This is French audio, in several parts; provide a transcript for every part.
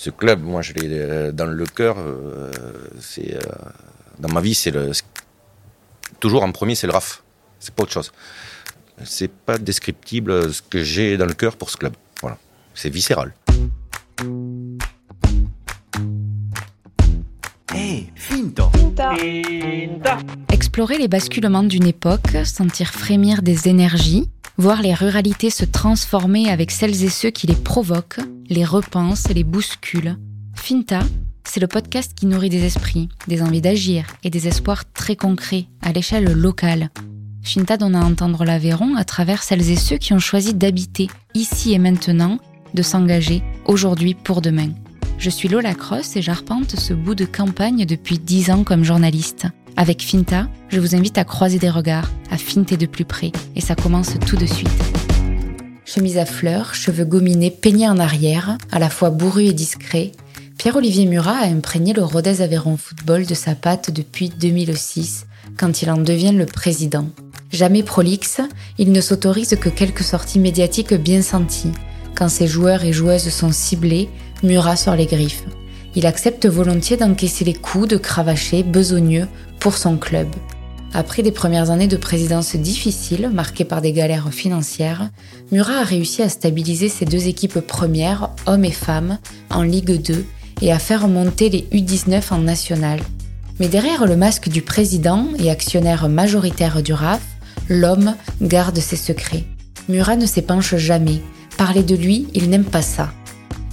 Ce club, moi, je l'ai dans le cœur. c'est dans ma vie, c'est le toujours en premier, c'est le RAF. C'est pas autre chose. C'est pas descriptible ce que j'ai dans le cœur pour ce club. Voilà, c'est viscéral. Hey, finta. Explorer les basculements d'une époque, sentir frémir des énergies, voir les ruralités se transformer avec celles et ceux qui les provoquent, les repensent, les bousculent. Finta, c'est le podcast qui nourrit des esprits, des envies d'agir et des espoirs très concrets à l'échelle locale. Finta donne à entendre l'Aveyron à travers celles et ceux qui ont choisi d'habiter ici et maintenant, de s'engager aujourd'hui pour demain. Je suis Lola Cross et j'arpente ce bout de campagne depuis dix ans comme journaliste. Avec Finta, je vous invite à croiser des regards, à finter de plus près, et ça commence tout de suite. Chemise à fleurs, cheveux gominés peignés en arrière, à la fois bourru et discret, Pierre-Olivier Murat a imprégné le Rodez Aveyron Football de sa patte depuis 2006, quand il en devient le président. Jamais prolixe, il ne s'autorise que quelques sorties médiatiques bien senties. Quand ses joueurs et joueuses sont ciblés, Murat sort les griffes. Il accepte volontiers d'encaisser les coups de cravacher besogneux pour son club. Après des premières années de présidence difficiles, marquées par des galères financières, Murat a réussi à stabiliser ses deux équipes premières, hommes et femmes, en Ligue 2 et à faire monter les U19 en national. Mais derrière le masque du président et actionnaire majoritaire du RAF, l'homme garde ses secrets. Murat ne s'épanche jamais. Parler de lui, il n'aime pas ça.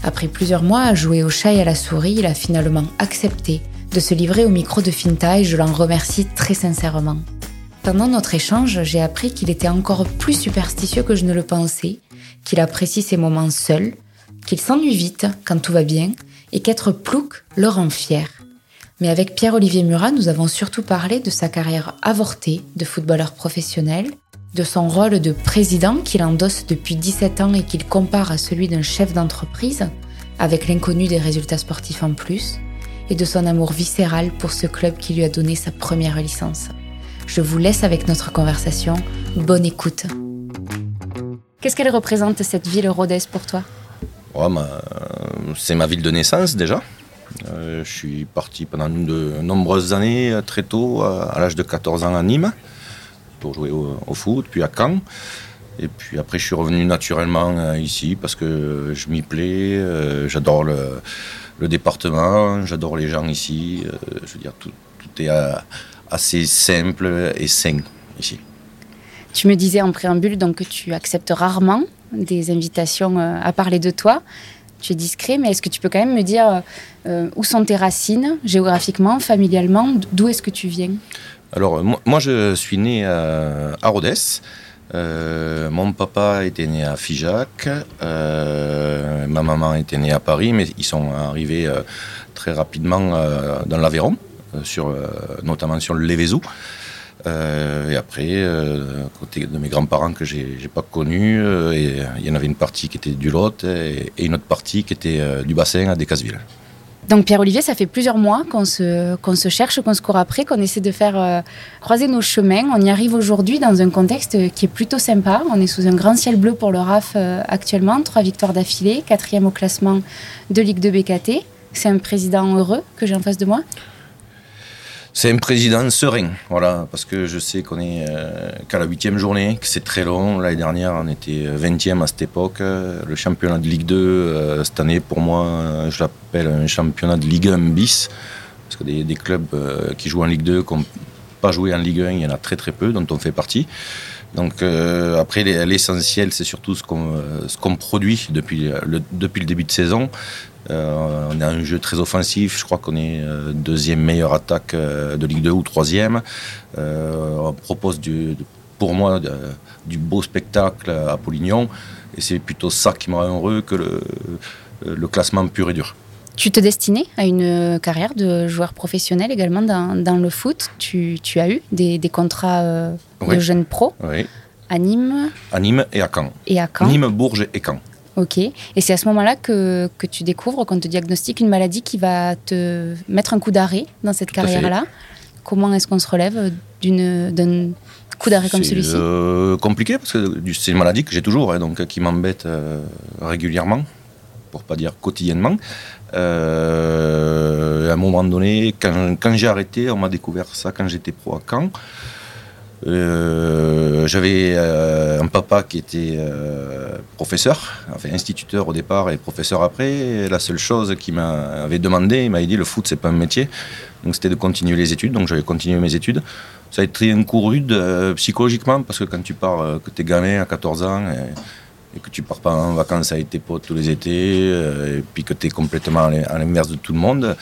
Après plusieurs mois à jouer au chat et à la souris, il a finalement accepté de se livrer au micro de Finta et je l'en remercie très sincèrement. Pendant notre échange, j'ai appris qu'il était encore plus superstitieux que je ne le pensais, qu'il apprécie ses moments seuls, qu'il s'ennuie vite quand tout va bien et qu'être plouc le rend fier. Mais avec Pierre-Olivier Murat, nous avons surtout parlé de sa carrière avortée de footballeur professionnel, de son rôle de président qu'il endosse depuis 17 ans et qu'il compare à celui d'un chef d'entreprise, avec l'inconnu des résultats sportifs en plus, et de son amour viscéral pour ce club qui lui a donné sa première licence. Je vous laisse avec notre conversation. Bonne écoute. Qu'est-ce qu'elle représente cette ville rhodaise pour toi? C'est ma ville de naissance déjà. Euh, je suis parti pendant de nombreuses années, très tôt, à, l'âge de 14 ans à Nîmes, pour jouer au, foot, puis à Caen. Et puis après, je suis revenu naturellement euh, ici parce que je m'y plais, euh, j'adore le, département, j'adore les gens ici. je veux dire, tout, tout est assez simple et sain ici. Tu me disais en préambule donc que tu acceptes rarement des invitations à parler de toi tu es discret, mais est-ce que tu peux quand même me dire euh, où sont tes racines, géographiquement, familialement? D'où est-ce que tu viens? Alors, moi, je suis né à, Rodez. Euh, mon papa était né à Figeac, euh, ma maman était née à Paris, mais ils sont arrivés très rapidement dans l'Aveyron, notamment sur le Lévézou. Euh, et après, euh, côté de mes grands-parents que j'ai n'ai pas connus, euh, il y en avait une partie qui était du Lot et, une autre partie qui était du bassin à Descasseville. Donc Pierre-Olivier, ça fait plusieurs mois qu'on se, cherche, qu'on se court après, qu'on essaie de faire croiser nos chemins. On y arrive aujourd'hui dans un contexte qui est plutôt sympa. On est sous un grand ciel bleu pour le RAF actuellement, trois victoires d'affilée, quatrième au classement de Ligue 2 BKT. C'est un président heureux que j'ai en face de moi c'est un président serein, voilà, parce que je sais qu'on est euh, qu'à la huitième journée, que c'est très long. L'année dernière, on était 20e à cette époque. Le championnat de Ligue 2, euh, cette année, pour moi, je l'appelle un championnat de Ligue 1 bis, parce que des, clubs euh, qui jouent en Ligue 2, qui n'ont pas joué en Ligue 1, il y en a très très peu, dont on fait partie. Donc après, l'essentiel, c'est surtout ce qu'on produit depuis le, depuis le début de saison. Euh, on a un jeu très offensif. Je crois qu'on est euh, deuxième meilleure attaque euh, de Ligue 2 ou troisième. on propose pour moi du beau spectacle à Polignon. Et c'est plutôt ça qui me heureux que le, classement pur et dur. Tu te destinais à une carrière de joueur professionnel également dans, le foot. Tu, as eu des, contrats de jeunes pros oui. à Nîmes À Nîmes et à Caen. Et à Caen. Nîmes, Bourges et Caen. Ok. Et c'est à ce moment-là que, que, tu découvres, qu'on te diagnostique une maladie qui va te mettre un coup d'arrêt dans cette carrière-là. Comment est-ce qu'on se relève d'un coup d'arrêt comme celui-ci C'est euh, compliqué parce que c'est une maladie que j'ai toujours, hein, donc qui m'embête euh, régulièrement pour pas dire quotidiennement. à un moment donné, quand, quand j'ai arrêté, on m'a découvert ça quand j'étais pro à Caen. Euh, j'avais euh, un papa qui était euh, professeur, enfin instituteur au départ et professeur après. la seule chose qu'il m'avait demandé, il m'avait dit le foot c'est pas un métier, donc c'était de continuer les études. Donc j'avais continué mes études. Ça a été un coup rude psychologiquement parce que quand tu pars, que tu es gamin à 14 ans que tu pars pas en vacances avec tes potes tous les étés et puis que tu es complètement à l'inverse de tout le monde.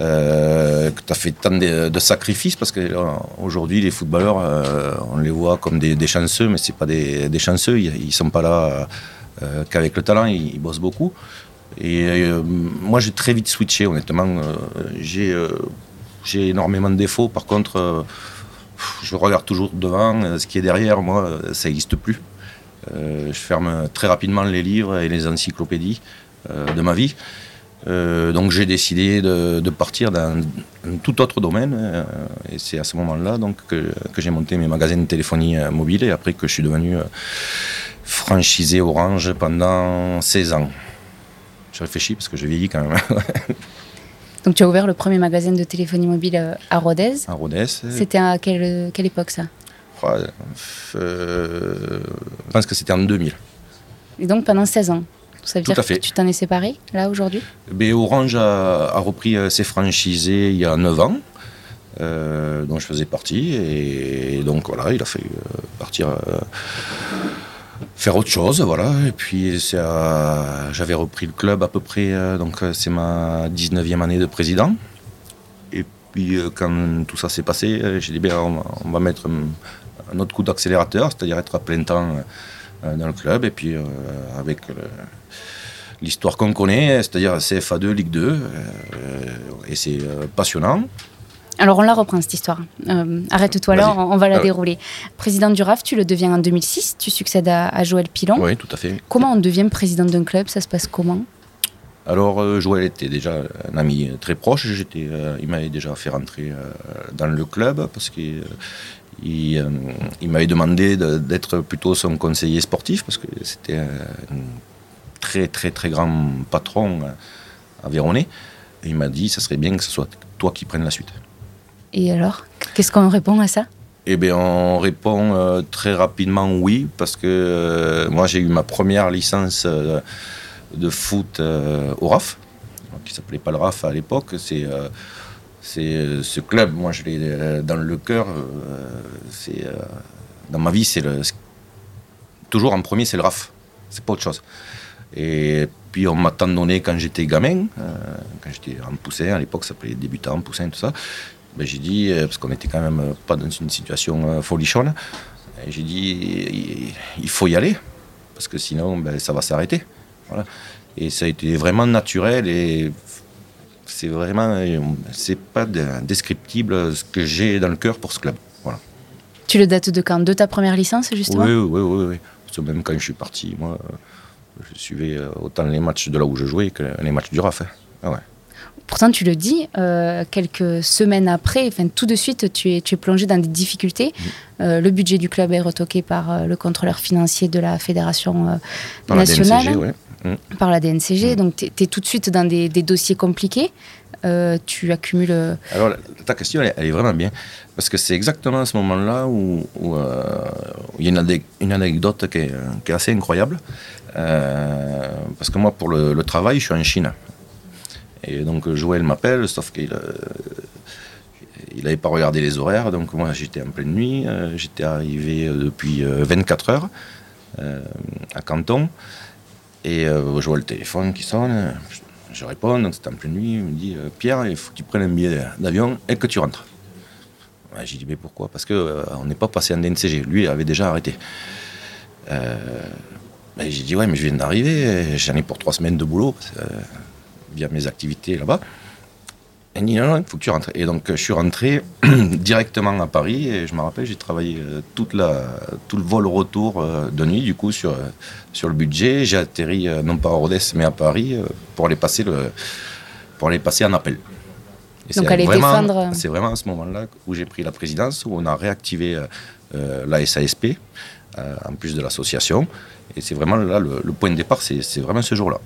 Euh, que tu as fait tant de, sacrifices, parce qu'aujourd'hui, les footballeurs, euh, on les voit comme des, chanceux, mais ce pas des, chanceux, ils ne sont pas là euh, qu'avec le talent, ils, bossent beaucoup. Et moi, j'ai très vite switché, honnêtement. j'ai énormément de défauts, par contre, je regarde toujours devant, ce qui est derrière, moi, ça n'existe plus. Je ferme très rapidement les livres et les encyclopédies de ma vie. Euh, donc j'ai décidé de, partir dans un tout autre domaine euh, et c'est à ce moment-là donc que, j'ai monté mes magasins de téléphonie euh, mobile et après que je suis devenu franchisé Orange pendant 16 ans. Je réfléchis parce que je vieillis quand même. donc tu as ouvert le premier magasin de téléphonie mobile à Rodez. À Rodez. C'était à quelle, quelle époque ça? Je pense que c'était en 2000. Et donc pendant 16 ans ça veut dire que tu t'en es séparé, là, aujourd'hui? Ben, Orange a, repris euh, ses franchisés il y a 9 ans, euh, dont je faisais partie. Et donc, voilà, il a fait euh, partir. faire autre chose, voilà. Et puis, j'avais repris le club à peu près. donc, c'est ma 19e année de président. Et puis, quand tout ça s'est passé, j'ai dit, ben, on, va mettre un, autre coup d'accélérateur, c'est-à-dire être à plein temps dans le club. Et puis, avec l'histoire qu'on connaît, c'est-à-dire CFA2, Ligue 2, euh, et c'est euh, passionnant. Alors on la reprend cette histoire. Euh, arrête-toi là, on, va la dérouler. Président du RAF, tu le deviens en 2006, tu succèdes à, Joël Pilon. Oui, tout à fait. Comment on devient président d'un club? Ça se passe comment? Alors Joël était déjà un ami très proche, j'étais, il m'avait déjà fait rentrer dans le club parce qu'il il, m'avait demandé d'être plutôt son conseiller sportif parce que c'était un très très très grand patron à Et il m'a dit, ça serait bien que ce soit toi qui prennes la suite. Et alors, qu'est-ce qu'on répond à ça? Eh bien, on répond euh, très rapidement oui, parce que euh, moi, j'ai eu ma première licence euh, de foot au RAF, qui s'appelait pas le RAF à l'époque. C'est c'est ce club, moi, je l'ai dans le cœur. c'est dans ma vie, c'est le toujours en premier, c'est le RAF. C'est pas autre chose. Et puis on m'a tant donné quand j'étais gamin, euh, quand j'étais en poussin, à l'époque ça s'appelait débutant en poussin, tout ça. Ben, j'ai dit, euh, parce qu'on n'était quand même pas dans une situation euh, folichonne, j'ai dit, il faut y aller, parce que sinon ben, ça va s'arrêter. Voilà. Et ça a été vraiment naturel et c'est vraiment, c'est pas descriptible ce que j'ai dans le cœur pour ce club. Voilà. Tu le dates de quand? De ta première licence, justement? Oui, oui, oui. oui. Parce que même quand je suis parti, moi, je suivais euh, autant les matchs de là où je jouais que les matchs du RAF. Hein. Ah Pourtant, tu le dis, euh, quelques semaines après, enfin, tout de suite, tu es, tu es plongé dans des difficultés. Mmh. Euh, le budget du club est retoqué par le contrôleur financier de la fédération nationale, mmh. par la DNCG. Mmh. Donc, tu es, tout de suite dans des, dossiers compliqués. tu accumules. Alors, ta question, elle, est vraiment bien. Parce que c'est exactement à ce moment-là où, il y a une, anecdote qui est, qui est assez incroyable. Euh, parce que moi, pour le, travail, je suis en Chine. Et donc Joël m'appelle, sauf qu'il il n'avait pas regardé les horaires, donc moi j'étais en pleine nuit, euh, j'étais arrivé euh, depuis 24 heures à Canton, et je vois le téléphone qui sonne, je, réponds, donc c'était en pleine nuit, il me dit Pierre, il faut que tu prennes un billet d'avion et que tu rentres. J'ai dit mais pourquoi? Parce qu'on n'est pas passé en DNCG, lui avait déjà arrêté. Ben, j'ai dit, ouais, mais je viens d'arriver, j'en ai pour trois semaines de boulot, euh, via mes activités là-bas. Elle dit, non, non, il faut que tu rentres. Et donc, je suis rentré directement à Paris, et je me rappelle, j'ai travaillé euh, toute la, tout le vol retour euh, de nuit, du coup, sur, sur le budget. J'ai atterri, non pas à Rodez, mais à Paris, pour, aller passer le, pour aller passer un appel. donc, aller défendre. C'est vraiment à ce moment-là où j'ai pris la présidence, où on a réactivé la SASP, en plus de l'association. Et c'est vraiment là le, point de départ, c'est vraiment ce jour-là.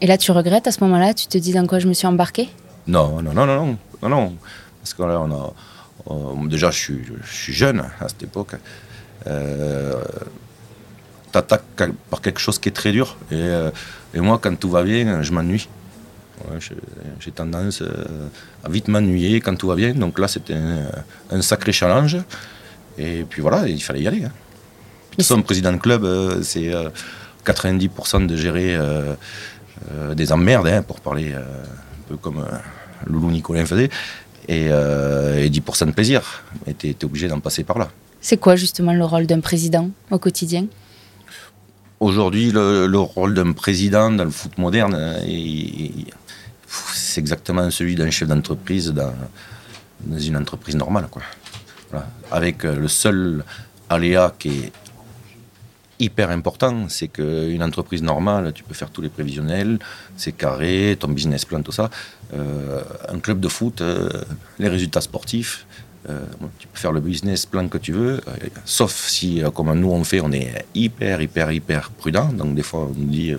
Et là, tu regrettes à ce moment-là Tu te dis dans quoi je me suis embarqué Non, non, non, non, non, non. Parce que là, on a. déjà, je suis, je suis, jeune à cette époque. Euh, T'attaques par quelque chose qui est très dur. Et, euh, moi, quand tout va bien, je m'ennuie. J'ai tendance euh, à vite m'ennuyer quand tout va bien. Donc là, c'était un, sacré challenge. Et puis voilà, il fallait y aller. Hein. Son président de club, c'est 90% de gérer des emmerdes, hein, pour parler un peu comme Loulou Nicolas faisait, et, 10% de plaisir. Et tu es, obligé d'en passer par là. C'est quoi justement le rôle d'un président au quotidien? Aujourd'hui, le, rôle d'un président dans le foot moderne, euh, c'est exactement celui d'un chef d'entreprise dans, une entreprise normale. Quoi. Avec euh, le seul aléa qui est hyper important, c'est qu'une entreprise normale, tu peux faire tous les prévisionnels, c'est carré, ton business plan, tout ça. Euh, un club de foot, les résultats sportifs, euh, tu peux faire le business plan que tu veux, euh, sauf si, euh, comme nous on fait, on est hyper, hyper, hyper prudent. Donc des fois, on nous dit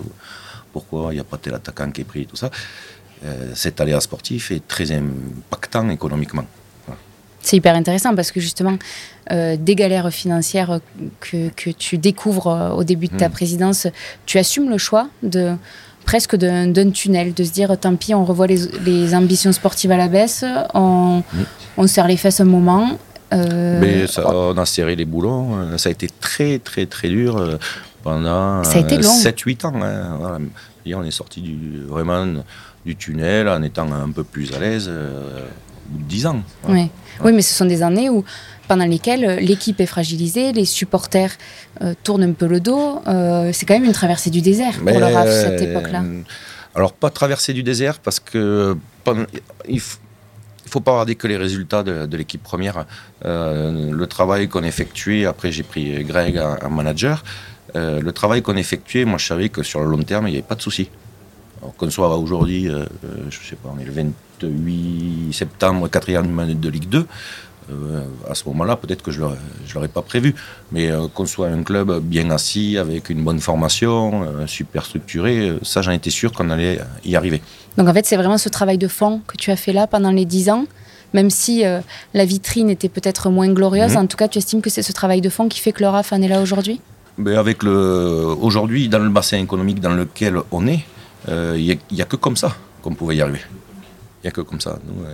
pourquoi il n'y a pas tel attaquant qui est pris, tout ça. cet aléa sportif est très impactant économiquement. C'est hyper intéressant parce que justement, des galères financières que, que, tu découvres au début de ta hmm. présidence, tu assumes le choix de presque d'un tunnel, de se dire tant pis, on revoit les, ambitions sportives à la baisse, on, on serre les fesses un moment. Euh, Mais on a serré les boulons, euh, ça a été très très très dur euh, pendant 7-8 ans. Hein, Et on est sorti du, vraiment du tunnel en étant un peu plus à l'aise au bout de 10 ans. Oui. Oui, mais ce sont des années où pendant lesquelles euh, l'équipe est fragilisée, les supporters euh, tournent un peu le dos. Euh, c'est quand même une traversée du désert pour le RAF, cette époque-là. Alors, pas traversée du désert, parce que il ne faut pas regarder que les résultats de, l'équipe première. le travail qu'on effectuait, après j'ai pris Greg en, manager, le travail qu'on effectuait, moi je savais que sur le long terme, il n'y avait pas de souci. Qu'on soit aujourd'hui, je ne sais pas, on est le 28 septembre, quatrième minute de Ligue 2, euh, à ce moment-là, peut-être que je ne l'aurais pas prévu. Mais euh, qu'on soit un club bien assis, avec une bonne formation, euh, super structuré, ça j'en étais sûr qu'on allait y arriver. Donc en fait, c'est vraiment ce travail de fond que tu as fait là pendant les dix ans même si la vitrine était peut-être moins glorieuse, mhm. en tout cas, tu estimes que c'est ce travail de fond qui fait que le RAF en est là aujourd'hui? Mais avec le aujourd'hui dans le bassin économique dans lequel on est, il n'y a, que comme ça qu'on pouvait y arriver. Il n'y a que comme ça. Nous,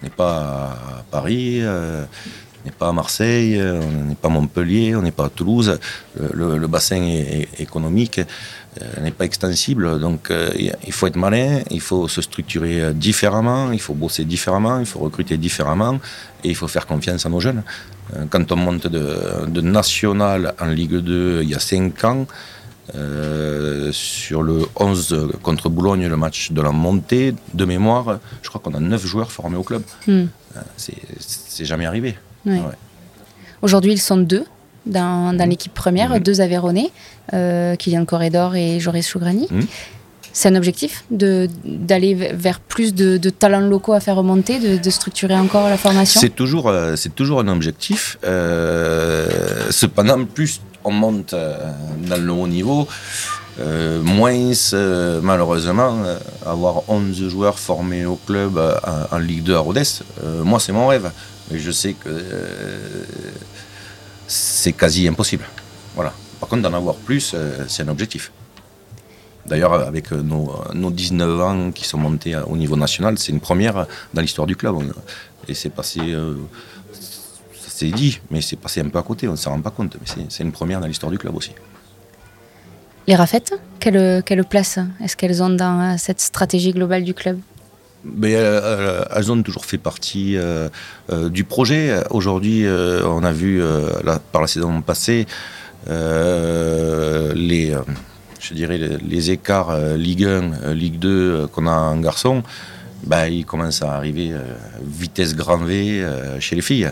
on n'est pas à Paris, euh, on n'est pas à Marseille, euh, on n'est pas à Montpellier, on n'est pas à Toulouse. Le, bassin économique euh, n'est pas extensible, donc il faut être malin, il faut se structurer différemment, il faut bosser différemment, il faut recruter différemment et il faut faire confiance à nos jeunes. Quand on monte de, de national en Ligue 2 il y a 5 ans, euh, sur le 11 contre Boulogne, le match de la montée, de mémoire, je crois qu'on a 9 joueurs formés au club. Hmm. Euh, c'est jamais arrivé. Aujourd'hui, ils sont deux dans, dans hmm. l'équipe première, hmm. deux Aveyronais, euh, Kylian Corridor et Joris Chougrani. C'est un objectif d'aller vers plus de, talents locaux à faire remonter, de, structurer encore la formation? C'est toujours, c'est toujours un objectif. cependant, plus on monte euh, dans le haut niveau. Euh, moins, euh, malheureusement, avoir 11 joueurs formés au club en, Ligue 2 à Rodez, moi c'est mon rêve. Mais je sais que c'est quasi impossible. Voilà. Par contre, d'en avoir plus, c'est un objectif. D'ailleurs, avec nos, nos, 19 ans qui sont montés au niveau national, c'est une première dans l'histoire du club. Et c'est passé c'est dit, mais c'est passé un peu à côté, on ne s'en rend pas compte. Mais c'est une première dans l'histoire du club aussi. Les Rafettes, quelle, quelle place est-ce qu'elles ont dans cette stratégie globale du club? Mais, euh, euh, elles ont toujours fait partie euh, du projet. Aujourd'hui, on a vu par la saison passée les, je dirais les, écarts Ligue 1, Ligue 2 qu'on a en garçon. Ben, ils commencent à arriver vitesse grand V chez les filles.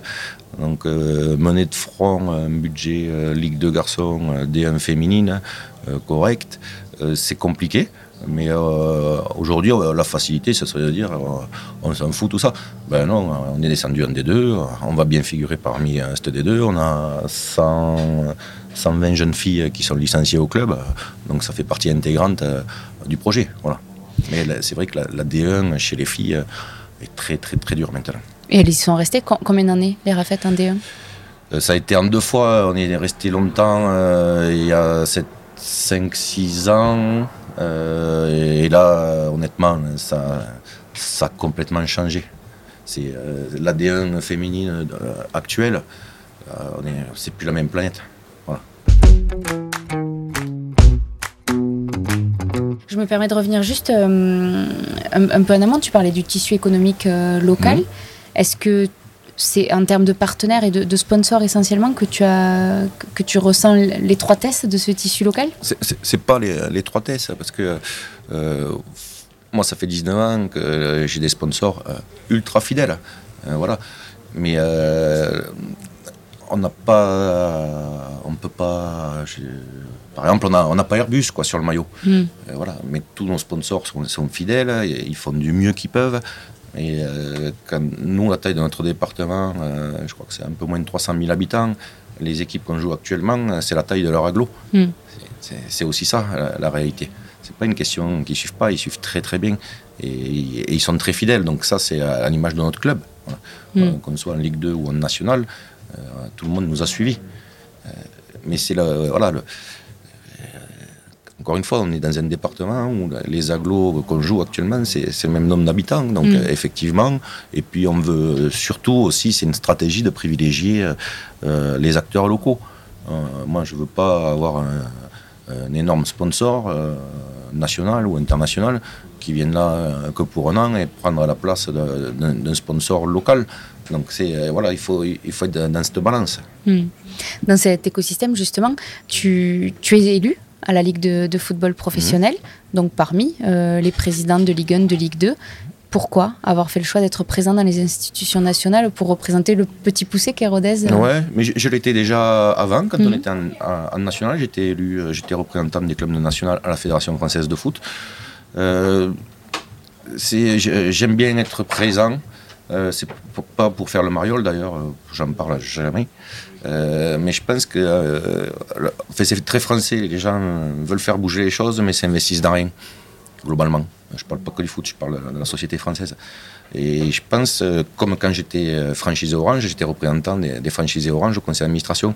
Donc euh, mener de front un budget euh, Ligue de garçons euh, D1 féminine correct, c'est compliqué. Mais aujourd'hui, la facilité, ce serait de dire on s'en fout tout ça. Ben non, on est descendu en D2, on va bien figurer parmi un D2. On a 120 jeunes filles qui sont licenciées au club, donc ça fait partie intégrante du projet. Voilà. Mais c'est vrai que la, D1 chez les filles est très très très dure maintenant. Et elles y sont restées combien d'années les rafettes en D1 Ça a été en deux fois, on est resté longtemps, il y a 5-6 ans. et là, honnêtement, ça, ça a complètement changé. C'est euh, l'ADN féminine euh, actuelle, euh, c'est plus la même planète. Je me permets de revenir juste un, peu en amont. Tu parlais du tissu économique local. Mhm. Est-ce que c'est en termes de partenaires et de, sponsors essentiellement que tu, as, que tu ressens l'étroitesse de ce tissu local? C'est pas l'étroitesse, parce que moi, ça fait 19 ans que euh, j'ai des sponsors euh, ultra fidèles. Euh, voilà. Mais on n'a pas. on peut pas. par exemple, on n'a pas Airbus quoi, sur le maillot. Hmm. voilà. Mais tous nos sponsors sont, fidèles, ils font du mieux qu'ils peuvent. Et quand nous, la taille de notre département, je crois que c'est un peu moins de 300 000 habitants. Les équipes qu'on joue actuellement, c'est la taille de leur aglo. Hmm. C'est aussi ça, la réalité c'est pas une question qu'ils suivent pas, ils suivent très très bien et, ils sont très fidèles. Donc ça, c'est à l'image de notre club. Mm. Euh, qu'on soit en Ligue 2 ou en National, euh, tout le monde nous a suivis. Euh, mais c'est le, voilà, encore une fois, on est dans un département où les agglos qu'on joue actuellement, c'est le même nombre d'habitants. Donc, mm. effectivement, et puis on veut surtout aussi, c'est une stratégie de privilégier les acteurs locaux. moi, je ne veux pas avoir un, un énorme sponsor national ou international qui viennent là euh, que pour un an et prendre la place d'un sponsor local. Donc c'est euh, voilà, il faut il faut être dans cette balance. Hmm. Dans cet écosystème justement, tu, tu es élu à la Ligue de, football professionnel, hmm. donc parmi euh, les présidents de Ligue 1, de Ligue 2 pourquoi avoir fait le choix d'être présent dans les institutions nationales pour représenter le petit poussé qu'est Rodez Ouais, mais je, l'étais déjà avant, quand on mhm. était en, national. J'étais élu, euh, j'étais représentant des clubs de national à la Fédération française de foot. Euh, j'aime bien être présent. Euh, c'est pas pour faire le mariole d'ailleurs, j'en parle jamais. Mais je pense que c'est très français. Les gens veulent faire bouger les choses, mais s'investissent dans rien globalement. Je ne parle pas que du foot, je parle de la société française. Et je pense, euh, comme quand j'étais euh, franchisé Orange, j'étais représentant des, franchisés Orange au conseil d'administration,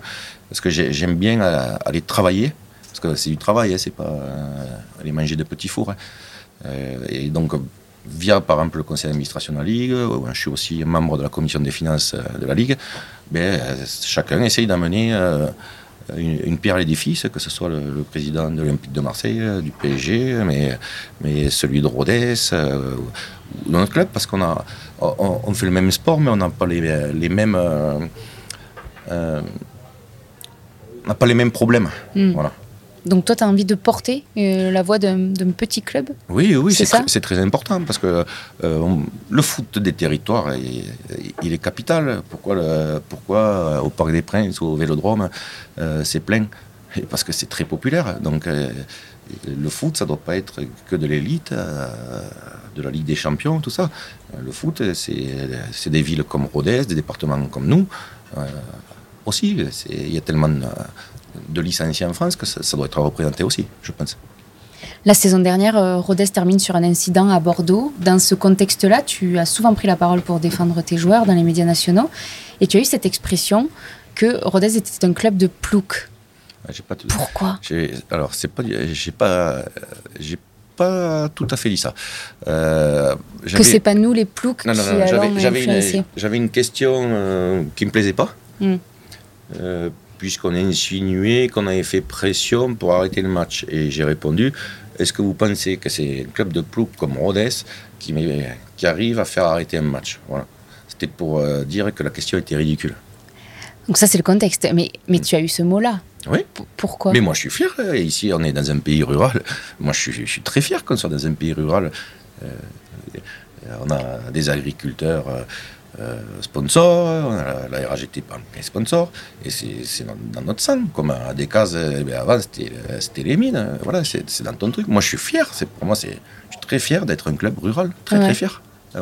parce que j'aime bien euh, aller travailler, parce que c'est du travail, hein, c'est pas aller manger de petits fours. Hein. Et donc, via par exemple le conseil d'administration de la Ligue, je suis aussi membre de la commission des finances de la Ligue, ben, chacun essaye d'amener une, pierre à l'édifice, que ce soit le, président de l'Olympique de Marseille, euh, du PSG, mais, mais celui de Rodez, euh, ou notre club, parce qu'on a, on, fait le même sport, mais on n'a pas les, les mêmes. Euh, n'a pas les mêmes problèmes. Hmm. Voilà. Donc toi, tu as envie de porter euh, la voix d'un petit club Oui, oui, c'est très important parce que euh, le foot des territoires, il, est capital. Pourquoi, pourquoi euh, au Parc des Princes ou au Vélodrome, c'est plein? Parce que c'est très populaire. Donc le foot, ça ne doit pas être que de l'élite, de la Ligue des Champions, tout ça. Le foot, c'est des villes comme Rodez, des départements comme nous. aussi, il y a tellement de licenciés en France que ça, doit être représenté aussi, je pense. La saison dernière, euh, Rodez termine sur un incident à Bordeaux. Dans ce contexte-là, tu as souvent pris la parole pour défendre tes joueurs dans les médias nationaux et tu as eu cette expression que Rodez était un club de plouc. Ah, Pourquoi? Alors, c'est pas, j'ai pas, j'ai pas tout à fait dit ça. Euh, que c'est pas nous les ploucs qui allons j'avais, une, j'avais une question euh, qui me plaisait pas. Hmm. Puisqu'on a insinué qu'on avait fait pression pour arrêter le match. Et j'ai répondu, est-ce que vous pensez que c'est un club de plouc comme Rodez qui, qui, arrive à faire arrêter un match? Voilà. C'était pour euh, dire que la question était ridicule. Donc ça c'est le contexte, mais, mais tu as eu ce mot-là. Oui. pourquoi? Mais moi je suis fier, euh, ici on est dans un pays rural, moi je suis, je suis très fier qu'on soit dans un pays rural. Euh, on a des agriculteurs euh, sponsor, on a la, RAGT est sponsor, et c'est dans, notre sang. Comme à des cases, eh avant c'était les mines, voilà, c'est dans ton truc. Moi je suis fier, pour moi je suis très fier d'être un club rural, très très fier. Ah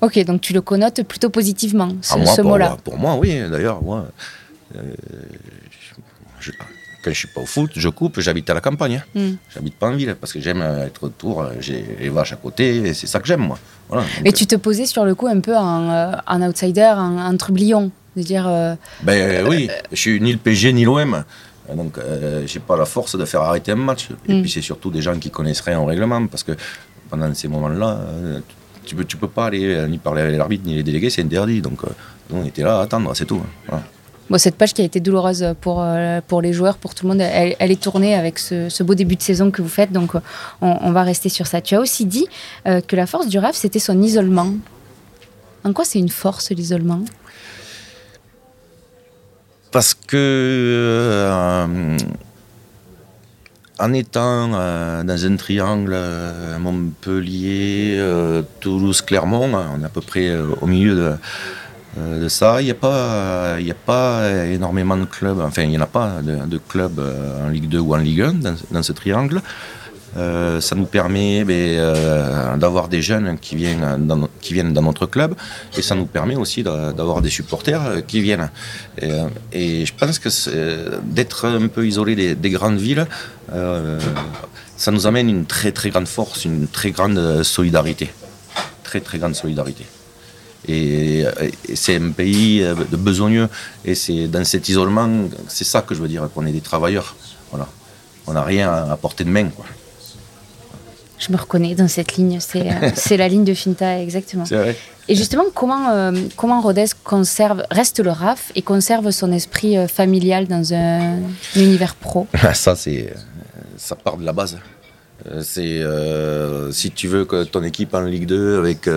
ok, donc tu le connotes plutôt positivement, ce, ah, mot-là. Pour, moi, oui, d'ailleurs, moi. Euh, quand je suis pas au foot, je coupe, j'habite à la campagne. Hein. Mm. J'habite pas en ville parce que j'aime être autour, j'ai les vaches à côté, et c'est ça que j'aime moi. Voilà, Mais tu te posais sur le coup un peu en, euh, en outsider, en, en trublion. De dire, euh, Ben oui, je suis ni le PSG ni l'OM. Donc, euh, j'ai pas la force de faire arrêter un match. Et Mm. puis, c'est surtout des gens qui connaissent rien au règlement. Parce que pendant ces moments-là, euh, tu peux, tu peux pas aller euh, ni parler avec l'arbitre ni les délégués, c'est interdit. Donc, euh, on était là à attendre, c'est tout. hein. Voilà. Cette page qui a été douloureuse pour, euh, pour les joueurs, pour tout le monde, elle, est tournée avec ce, beau début de saison que vous faites. Donc, on, va rester sur ça. Tu as aussi dit euh, que la force du RAF, c'était son isolement. En quoi c'est une force, l'isolement? Parce que euh, en étant dans un triangle Montpellier, Toulouse, Clermont, on est à peu près au milieu de, de ça. Il n'y a, pas- énormément de clubs, enfin il n'y en a pas de, de clubs euh, en Ligue 2 ou en Ligue 1 dans, ce triangle. Euh, ça nous permet ben, euh, d'avoir des jeunes qui viennent, dans, notre club et ça nous permet aussi d'a- d'avoir des supporters euh, qui viennent. Et, euh, je pense que d'être un peu isolé des, des grandes villes, euh, ça nous amène une très très grande force, une très grande euh, solidarité. Très très grande solidarité. Et, et c'est un pays euh, de besogneux. Et c'est dans cet isolement, c'est ça que je veux dire, qu'on est des travailleurs. Voilà. On n'a rien à portée de main. Quoi. Je me reconnais dans cette ligne. C'est euh, la ligne de Finta, exactement. C'est vrai. Et justement, comment, euh, comment Rodez conserve, reste le RAF et conserve son esprit euh, familial dans un univers pro? Ça, c'est, ça part de la base. C'est euh, si tu veux que ton équipe en Ligue 2 avec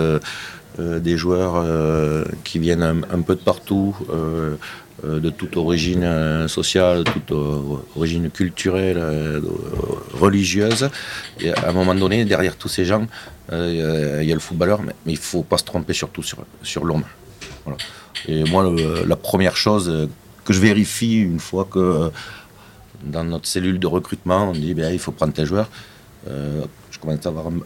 des joueurs euh, qui viennent un, peu de partout, euh, euh, de toute origine euh, sociale, de toute euh, origine culturelle, euh, religieuse. Et à un moment donné, derrière tous ces gens, euh, il y a le footballeur, mais, il faut pas se tromper surtout sur, sur l'homme. Et moi, la première chose euh, que je vérifie une fois que euh, dans notre cellule de recrutement, on dit ben, il faut prendre tes joueurs. Euh, je commence à avoir un,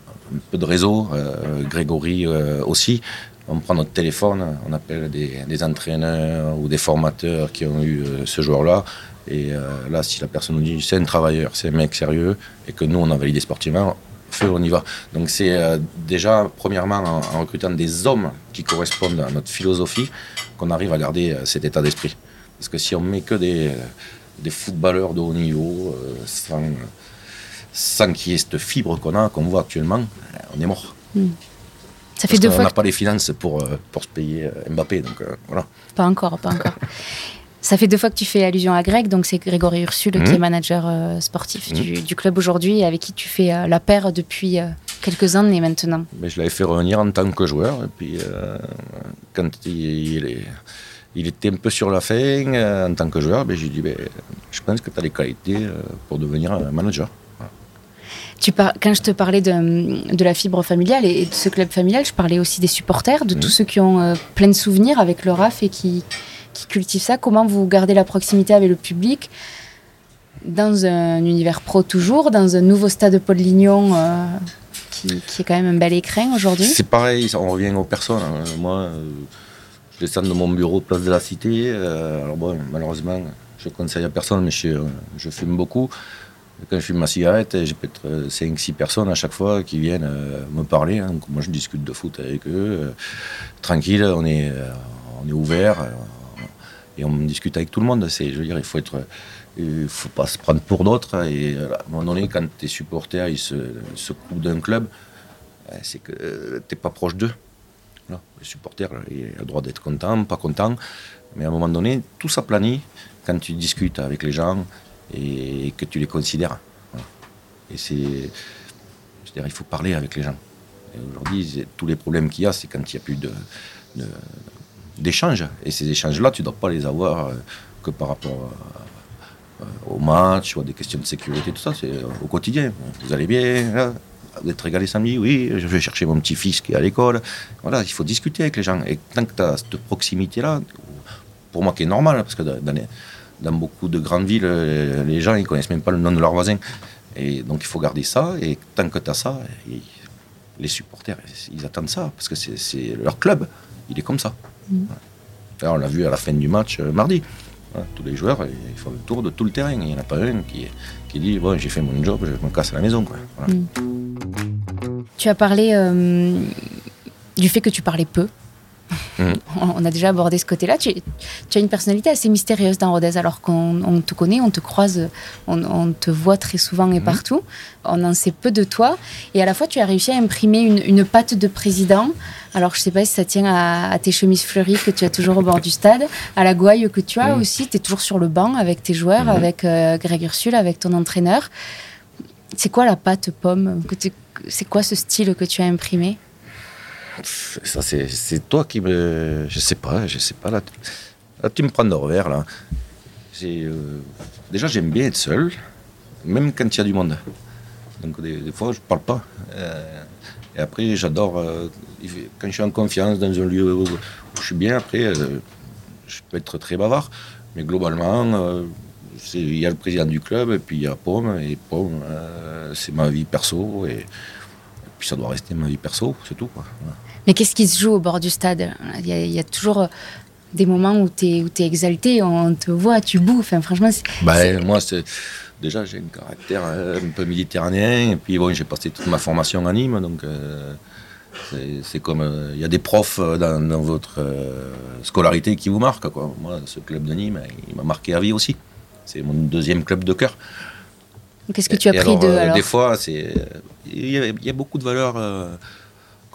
peu de réseau, euh, Grégory euh, aussi. On prend notre téléphone, on appelle des, entraîneurs ou des formateurs qui ont eu ce joueur-là. Et là, si la personne nous dit c'est un travailleur, c'est un mec sérieux, et que nous, on a validé sportivement, feu, on y va. Donc c'est déjà, premièrement, en, en recrutant des hommes qui correspondent à notre philosophie, qu'on arrive à garder cet état d'esprit. Parce que si on met que des, footballeurs de haut niveau, sans, sans qu'il y ait cette fibre qu'on a, qu'on voit actuellement, euh, on est mort. Ça fait Parce deux fois n'a que... pas les finances pour, euh, pour se payer euh, Mbappé. Donc euh, voilà. Pas encore, pas encore. Ça fait deux fois que tu fais allusion à Greg, donc c'est Grégory Ursule qui est manager euh, sportif du, du club aujourd'hui et avec qui tu fais euh, la paire depuis quelques années maintenant. Mais je l'avais fait revenir en tant que joueur. Et puis, quand il, il est- il était un peu sur la fin euh, en tant que joueur, ben, j'ai dit ben, Je pense que tu as les qualités euh, pour devenir un manager. Tu par- Quand je te parlais de, de la fibre familiale et de ce club familial, je parlais aussi des supporters, de tous ceux qui ont euh, plein de souvenirs avec le RAF et qui, qui cultivent ça. Comment vous gardez la proximité avec le public dans un univers pro toujours, dans un nouveau stade Paul Lignon euh, qui, qui est quand même un bel écrin aujourd'hui? C'est pareil, on revient aux personnes. hein. Moi, euh, je descends de mon bureau place de la Cité. euh, alors bon, malheureusement, je conseille à personne, mais je, je fume beaucoup. Et Quand je fume ma cigarette, j'ai peut-être 5-6 personnes à chaque fois qui viennent euh, me parler. hein. Moi, je discute de foot avec eux. euh, tranquille, on est, euh, on est ouvert. euh, et on discute avec tout le monde. Je veux dire, il faut être, il faut pas se prendre pour d'autres. Et euh, à un moment donné, quand tes supporters ils se secouent d'un club, euh, c'est que tu n'es pas proche d'eux. Voilà. Le supporter, a le droit d'être content, pas content. Mais à un moment donné, tout s'aplanit quand tu discutes avec les gens et que tu les considères. Et c'est. Je dire, il faut parler avec les gens. Aujourd'hui, tous les problèmes qu'il y a, c'est quand il n'y a plus de, de- d'échanges. Et ces échanges-là, tu ne dois pas les avoir euh, que par rapport à- euh, au match ou à des questions de sécurité, tout ça. C'est euh, au quotidien. Vous allez bien Vous êtes régalé samedi? Oui, je vais chercher mon petit-fils qui est à l'école. Voilà, il faut discuter avec les gens. Et tant que tu as cette proximité-là, pour moi qui est normal, parce que dans les- dans beaucoup de grandes villes, euh, les gens ils connaissent même pas le nom de leurs voisins. Et donc il faut garder ça. Et tant que tu as ça, les supporters, ils attendent ça, parce que c'est leur club. Il est comme ça. Là, on l'a vu à la fin du match euh, mardi. tous les joueurs, ils font le tour de tout le terrain. Il n'y en a pas un qui, qui dit bon, j'ai fait mon job, je me casse à la maison. Quoi. Mm. Tu as parlé euh, du fait que tu parlais peu. Mm. On a déjà abordé ce côté-là. Tu, as une personnalité assez mystérieuse dans Rodez, alors qu'on te connaît, on te croise, on, te voit très souvent et mm. partout. On en sait peu de toi. Et à la fois, tu as réussi à imprimer une, patte de président. Alors, je ne sais pas si ça tient à, tes chemises fleuries que tu as toujours au bord du stade, à la gouaille que tu as mm. aussi. Tu es toujours sur le banc avec tes joueurs, avec euh, Greg Ursule, avec ton entraîneur. C'est quoi la patte pomme C'est quoi ce style que tu as imprimé? Ça, c'est toi qui me. Je sais pas, je sais pas. Là, tu me prends de revers, là. Euh, déjà, j'aime bien être seul, même quand il y a du monde. Donc, des, fois, je parle pas. Euh, et après, j'adore. Euh, quand je suis en confiance dans un lieu où, je suis bien, après, je peux être très bavard. Mais globalement, il y a le président du club, et puis il y a Pomme. Et Pomme, c'est ma vie perso. Puis ça doit rester ma vie perso, c'est tout. Quoi. Mais qu'est-ce qui se joue au bord du stade? Il y, a, toujours euh, des moments où tu es, es, exalté, on te voit, tu bouffes. franchement, bah, moi, déjà, j'ai un caractère euh, un peu méditerranéen. Et puis, bon, j'ai passé toute ma formation à Nîmes. Donc, euh, c'est comme. Il y a des profs dans, votre scolarité qui vous marquent. Quoi. Moi, ce club de Nîmes, il m'a marqué à vie aussi. C'est mon deuxième club de cœur. Qu'est-ce que tu as pris de. Alors des fois, il y, a beaucoup de valeurs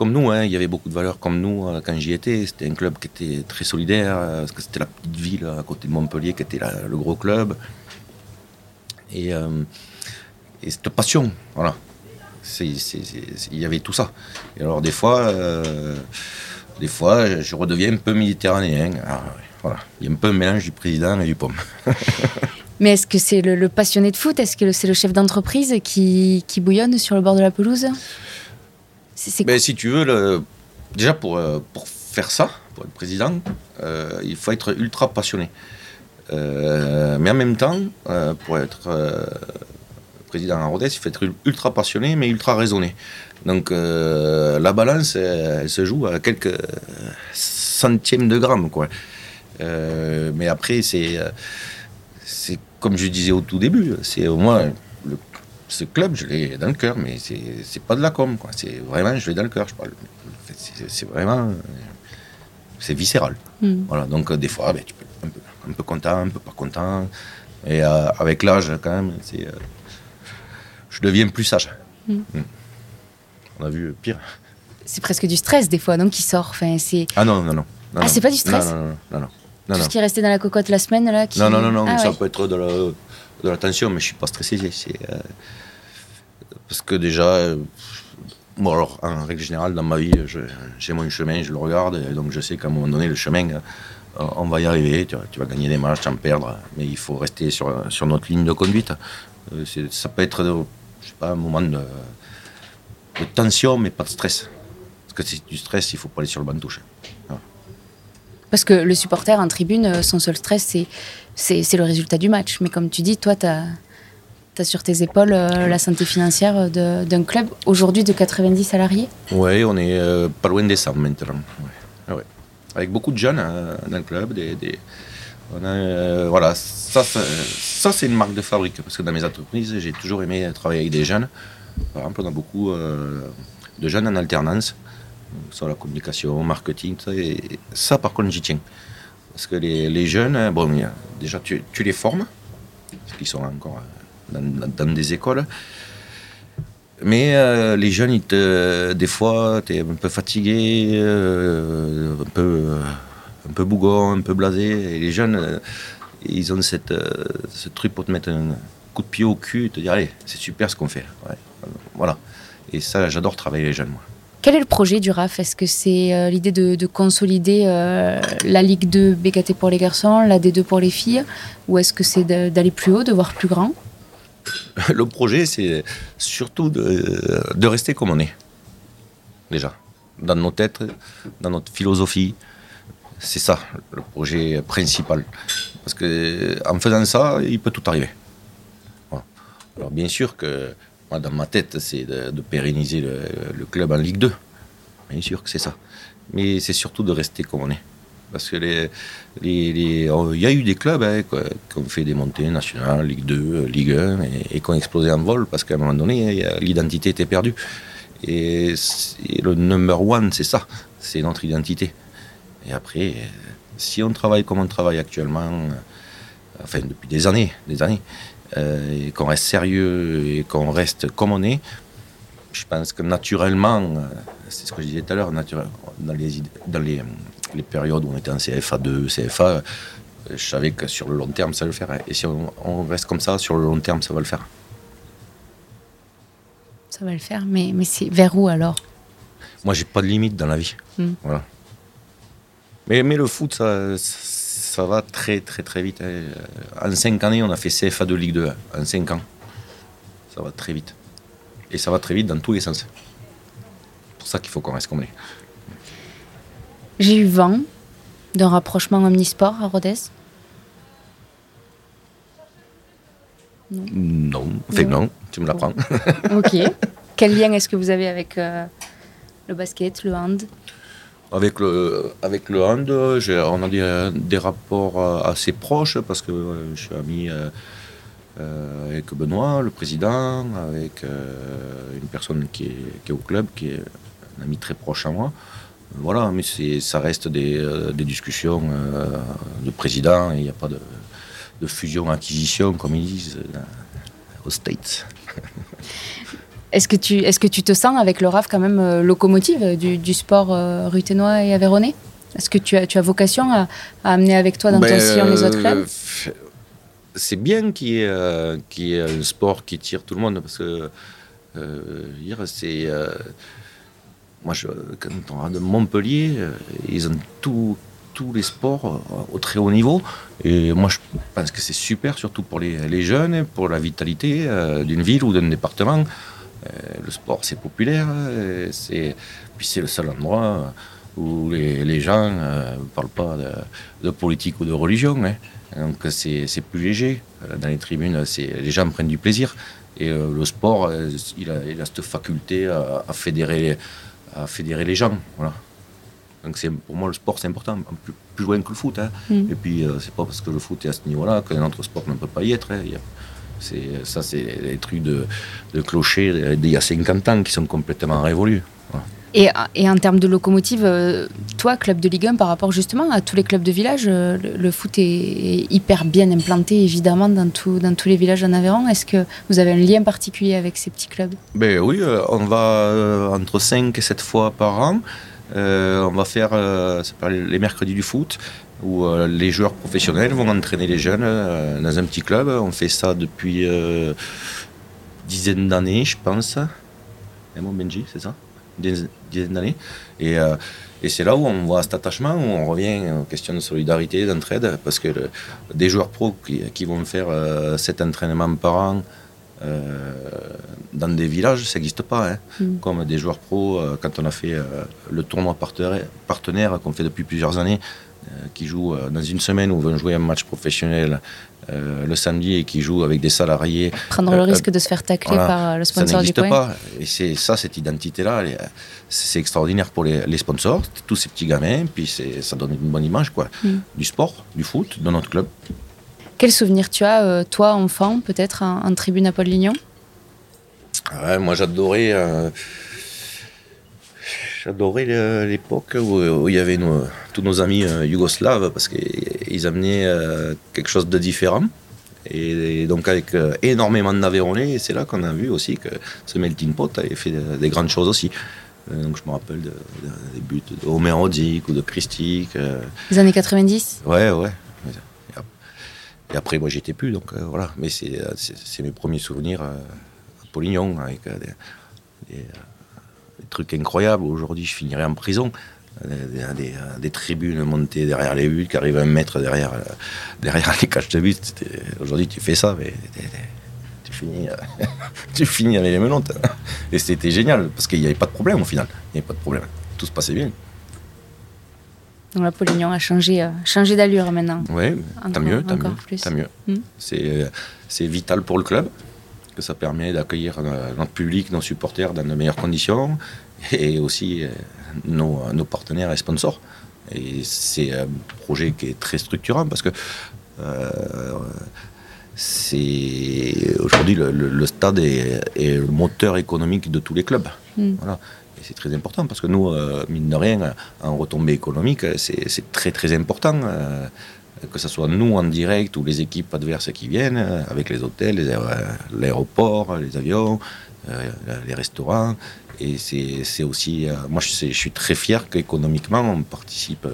comme nous, hein, il y avait beaucoup de valeurs comme nous euh, quand j'y étais. C'était un club qui était très solidaire, euh, parce que c'était la petite ville à côté de Montpellier qui était le gros club. Euh, et, cette passion, voilà. Il y avait tout ça. Et alors des fois, des fois, je redeviens un peu méditerranéen. Ah, voilà. Il y a un peu un mélange du président et du pomme. Mais est-ce que c'est le, passionné de foot? Est-ce que c'est le chef d'entreprise qui, qui bouillonne sur le bord de la pelouse? Mais si tu veux, déjà pour, euh, pour faire ça, pour être président, euh, il faut être ultra passionné. Euh, mais en même temps, pour être président à Rodez, il faut être ultra passionné, mais ultra raisonné. Donc la balance, elle, se joue à quelques centièmes de grammes. Quoi. mais après, c'est comme je disais au tout début, c'est au moins ce club, je l'ai dans le cœur, mais c'est pas de la com, quoi. C'est vraiment, je l'ai dans le cœur. Je parle. C'est vraiment, c'est viscéral. Hmm. Voilà. Donc euh, des fois, ben, tu peux un peu, un peu, content, un peu pas content. Et euh, avec l'âge, quand même, c'est, euh, je deviens plus sage. Hmm. Hmm. On a vu pire. C'est presque du stress des fois, non, qui sort. Enfin, c'est. Ah non, non, non. ah, c'est pas du stress. Non, non, non, non. Tout ce qui est resté dans la cocotte la semaine là. Non, non, non, non. Ah, ça peut être de la, de la tension, mais je suis pas stressé. C'est parce que déjà, moi, alors, en règle générale, dans ma vie, j'ai mon chemin, je le regarde, et donc je sais qu'à un moment donné, le chemin, euh, on va y arriver, tu, vas gagner des matchs, en perdre, mais il faut rester sur, sur notre ligne de conduite. Euh, ça peut être, je sais pas, un moment de, tension, mais pas de stress. Parce que si du stress, il faut pas aller sur le banc de touche. Parce que le supporter en tribune, euh, son seul stress, c'est le résultat du match. Mais comme tu dis, toi, tu as sur tes épaules euh, la santé financière d'un club aujourd'hui de 90 salariés Oui, on est euh, pas loin des 100 maintenant. Ah Avec beaucoup de jeunes euh, dans le club. Des, voilà, ça, ça c'est une marque de fabrique. Parce que dans mes entreprises, j'ai toujours aimé travailler avec des jeunes. Par exemple, on a beaucoup de jeunes en alternance sur la communication, marketing. Ça, par contre, j'y tiens. Parce que les, jeunes, bon, déjà, tu, tu les formes, parce qu'ils sont encore dans, des écoles. Mais euh, les jeunes, des fois, tu es un peu fatigué, euh, un, peu, un peu bougon, un peu blasé. Et les jeunes, euh, ils ont cette, ce truc pour te mettre un coup de pied au cul, te dire, allez, c'est super ce qu'on fait. Voilà. Et ça, j'adore travailler les jeunes, moi. Quel est le projet du RAF Est-ce que c'est l'idée de, consolider la Ligue 2 BKT pour les garçons, la D2 pour les filles? Ou est-ce que c'est d'aller plus haut, de voir plus grand? Le projet, c'est surtout de, rester comme on est. Déjà. Dans nos têtes, dans notre philosophie. C'est ça, le projet principal. Parce que en faisant ça, il peut tout arriver. Alors bien sûr que moi, dans ma tête, c'est de, pérenniser le, club en Ligue 2. Bien sûr que c'est ça. Mais c'est surtout de rester comme on est. Parce que les, oh, il y a eu des clubs hein, qui ont fait des montées nationales, Ligue 2, Ligue 1, et, qui ont explosé en vol parce qu'à un moment donné, l'identité était perdue. Et, le number one, c'est ça, c'est notre identité. Et après, si on travaille comme on travaille actuellement, enfin depuis des années, des années, euh, et qu'on reste sérieux et qu'on reste comme on est, je pense que naturellement, euh, c'est ce que je disais tout à l'heure, dans, les, dans les, les, périodes où on était en CFA2, CFA, euh, je savais que sur le long terme, ça va le faire. Et si on, reste comme ça, sur le long terme, ça va le faire. Ça va le faire, mais, mais c'est vers où alors? Moi, j'ai pas de limite dans la vie. Hmm. Voilà. Mais, mais le foot, ça, ça va très, très, très vite. Hein. En 5 années, on a fait CFA2 Ligue 2. Hein. En 5 ans. Ça va très vite. Et ça va très vite dans tous les sens. C'est pour ça qu'il faut qu'on reste comme J'ai eu vent d'un rapprochement omnisport à Rodez Non. Non, enfin non, tu me l'apprends. ok. Quel lien est-ce que vous avez avec euh, le basket, le hand? Avec le, avec le hand, on a des, rapports euh, assez proches parce que je suis ami euh, euh, avec Benoît, le président, avec une personne qui est, au club, qui est un ami très proche à moi. Voilà, mais ça reste des, euh, discussions de président, il n'y a pas de, fusion-acquisition, comme ils disent aux States. Est-ce que, tu, est que tu te sens avec le RAF quand même locomotive du, sport ruténois et aveyronais? Est-ce que tu as, tu as vocation à, amener avec toi dans ton ben, sillon les autres clubs c'est bien qu'il y, ait, euh, un sport qui tire tout le monde parce que euh, c'est euh, moi je, quand on regarde Montpellier ils ont tous les sports au très haut niveau. Et moi je pense que c'est super surtout pour les, jeunes pour la vitalité d'une ville ou d'un département le sport c'est populaire c'est puis c'est le seul endroit où les, gens ne parlent pas de, politique ou de religion hein. Donc c'est plus léger. Euh, dans les tribunes, les gens prennent du plaisir. Et euh, le sport, euh, il, a, il, a, cette faculté à, fédérer, à fédérer les gens. Voilà. Donc pour moi, le sport, c'est important, plus, plus, loin que le foot. Hein. Mm. Et puis, c'est pas parce que le foot est à ce niveau-là qu'un autre sport ne peut pas y être. Hein. Ça, c'est les trucs de, de clocher d'il y a 50 ans qui sont complètement révolus. Et, en termes de locomotive, euh, toi, club de Ligue 1, par rapport justement à tous les clubs de village, euh, le, foot est, hyper bien implanté évidemment dans, dans tous les villages en Aveyron. Est-ce que vous avez un lien particulier avec ces petits clubs? Ben Oui, euh, on va entre 5 et 7 fois par an. On va faire les mercredis du foot où les joueurs professionnels vont entraîner les jeunes dans un petit club. On fait ça depuis une dizaine d'années, je pense. Et mon Benji, c'est ça? Dizaine d'années. Et, euh, c'est là où on voit cet attachement, où on revient aux questions de solidarité, d'entraide, parce que des joueurs pros qui, vont faire euh, cet entraînement par an euh, dans des villages, ça n'existe pas. Hein. Mm. Comme des joueurs pros, quand on a fait le tournoi partenaire, partenaire qu'on fait depuis plusieurs années, qui jouent dans une semaine ou vont jouer un match professionnel euh, le samedi et qui joue avec des salariés. Prendre le euh, risque de se faire tacler par le sponsor ça du coin. pas. Et c'est ça, cette identité-là, c'est extraordinaire pour les, sponsors, tous ces petits gamins, puis ça donne une bonne image quoi, mm. du sport, du foot, de notre club. Quel souvenir tu as, euh, toi, enfant, peut-être, en, tribune à Paul-Lignon Moi, j'adorais J'adorais l'époque où, il y avait tous nos amis euh, yougoslaves parce qu'ils amenaient euh, quelque chose de différent. Et, donc avec euh, énormément d'Aveyronais, c'est là qu'on a vu aussi que ce melting pot avait fait des grandes choses aussi. donc je me rappelle des buts de Homer Rodzik ou de Christique. Les années 90 Ouais, ouais. Et après, moi, j'étais plus, donc voilà. Mais c'est mes premiers souvenirs à Polignon avec des truc incroyable. Aujourd'hui, je finirais en prison. Des, tribunes montées derrière les buts qui arrivent un mètre derrière, euh, derrière les caches de but. Aujourd'hui, tu fais ça, mais tu finis, euh, tu finis avec les menottes. Et c'était génial, parce qu'il n'y avait pas de problème au final. Il n'y avait pas de problème. Tout se passait bien. Donc la Polignon a changé, euh, changé d'allure maintenant. Oui, tant mieux, tant mieux. mieux. Hmm. C'est vital pour le club que ça permet d'accueillir euh, notre public, nos supporters dans de meilleures conditions et aussi euh, nos, partenaires et sponsors. Et c'est un projet qui est très structurant parce que euh, c'est aujourd'hui le, stade est, le moteur économique de tous les clubs. Mm. Voilà. Et c'est très important parce que nous, euh, mine de rien, en retombée économique, c'est très très important. Euh, que ce soit nous en direct ou les équipes adverses qui viennent, avec les hôtels, l'aéroport, les, avions, les restaurants. Et c'est aussi, moi je, suis très fier qu'économiquement on participe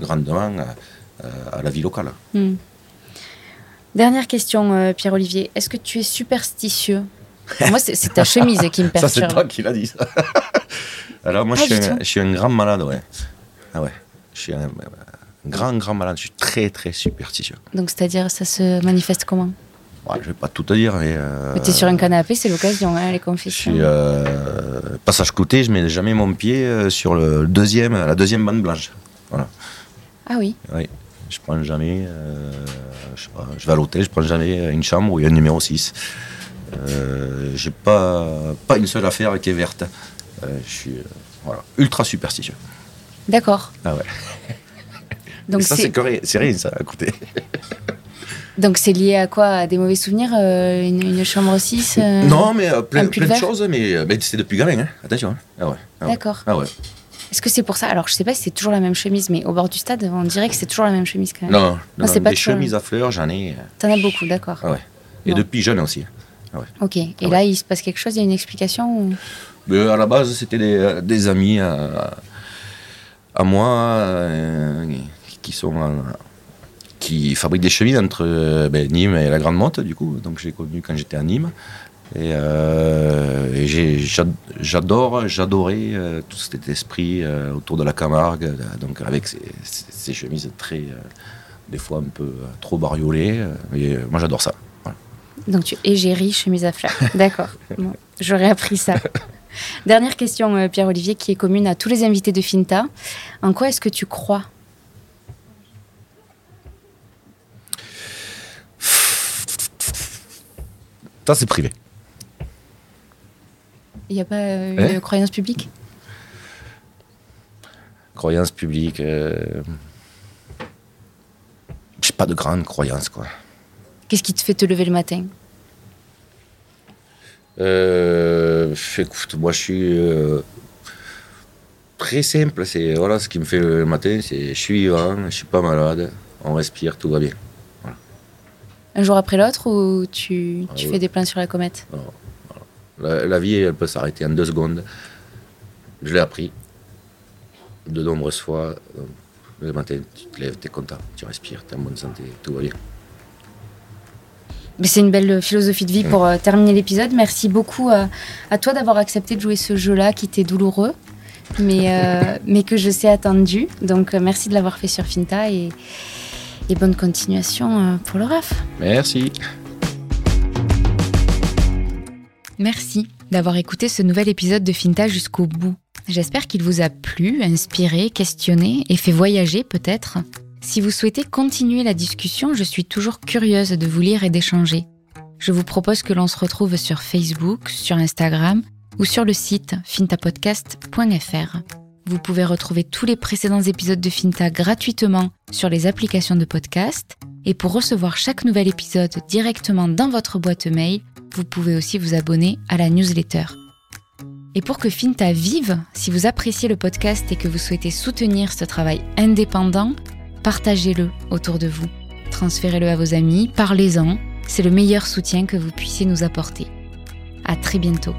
grandement à, la vie locale. Mm. Dernière question, euh, Pierre-Olivier. Est-ce que tu es superstitieux Moi, c'est ta chemise qui me perturbe. Ça, c'est toi qui l'as dit, ça. Alors, moi, je, suis un, grand malade, ouais. Ah ouais. Je suis un, grand, grand malade. Je suis très, très superstitieux. Donc, c'est-à-dire, ça se manifeste comment? Ouais, Je vais pas tout te dire, mais. Euh, tu es sur un canapé, c'est l'occasion, hein, les confessions. Je suis, euh, passage côté, je mets jamais mon pied euh, sur le deuxième, la deuxième bande blanche. Voilà. Ah oui Oui. Je prends jamais. Euh, je, je, vais à l'hôtel, je prends jamais une chambre où il y a un numéro 6. Euh, j'ai pas, pas une seule affaire qui est verte. Euh, je suis euh, voilà, ultra superstitieux. D'accord. Ah ouais. Donc ça, c'est rien, ça, à côté. Donc c'est lié à quoi? À des mauvais souvenirs une, chambre 6 Non, mais plein, plein de choses, mais, c'est depuis gamin, hein. attention. Hein. Ah ouais. Ah D'accord. Ah ouais. Est-ce que c'est pour ça? Alors, je sais pas si c'est toujours la même chemise, mais au bord du stade, on dirait que c'est toujours la même chemise quand même. Non, non, c'est pas des chemises à fleurs, j'en ai. Euh, T'en as beaucoup, d'accord. Ah ouais. Et depuis jeune aussi. Ah ouais. Ok. Et ah là, il se passe quelque chose Il y a une explication mais À la base, c'était des, euh, amis à, moi euh, qui sont qui fabriquent des chemises entre ben, Nîmes et la Grande Motte, du coup. Donc, j'ai connu quand j'étais à Nîmes. Et, euh, j'adore, j'adorais euh, tout cet esprit euh, autour de la Camargue, donc avec ces, chemises très, des fois un peu trop bariolées. mais moi, j'adore ça. Donc tu égéries chemise à fleurs. D'accord. J'aurais appris ça. Dernière question, Pierre-Olivier, qui est commune à tous les invités de Finta. En quoi est-ce que tu crois? Ça, c'est privé. Il n'y a pas euh, une croyance publique? Croyance publique. Euh... J'ai pas de grande croyance, quoi. Qu'est-ce qui te fait te lever le matin? Euh, Écoute, moi je suis euh, très simple. C'est voilà ce qui me fait le matin, c'est je suis vivant, je suis pas malade, on respire, tout va bien. Un jour après l'autre ou tu, tu ah fais des plans sur la comète? La, vie, elle peut s'arrêter en deux secondes. Je l'ai appris de nombreuses fois. Le matin, tu te lèves, tu es content, tu respires, tu es en bonne santé, tout va bien. Mais c'est une belle philosophie de vie pour euh, terminer l'épisode. Merci beaucoup euh, à toi d'avoir accepté de jouer ce jeu-là qui était douloureux, mais, euh, mais que je sais attendu. Donc merci de l'avoir fait sur Finta et, et bonne continuation pour le RAF. Merci. Merci d'avoir écouté ce nouvel épisode de Finta jusqu'au bout. J'espère qu'il vous a plu, inspiré, questionné et fait voyager peut-être. Si vous souhaitez continuer la discussion, je suis toujours curieuse de vous lire et d'échanger. Je vous propose que l'on se retrouve sur Facebook, sur Instagram ou sur le site fintapodcast.fr. Vous pouvez retrouver tous les précédents épisodes de Finta gratuitement sur les applications de podcast. Et pour recevoir chaque nouvel épisode directement dans votre boîte mail, vous pouvez aussi vous abonner à la newsletter. Et pour que Finta vive, si vous appréciez le podcast et que vous souhaitez soutenir ce travail indépendant, partagez-le autour de vous. Transférez-le à vos amis, parlez-en, c'est le meilleur soutien que vous puissiez nous apporter. À très bientôt.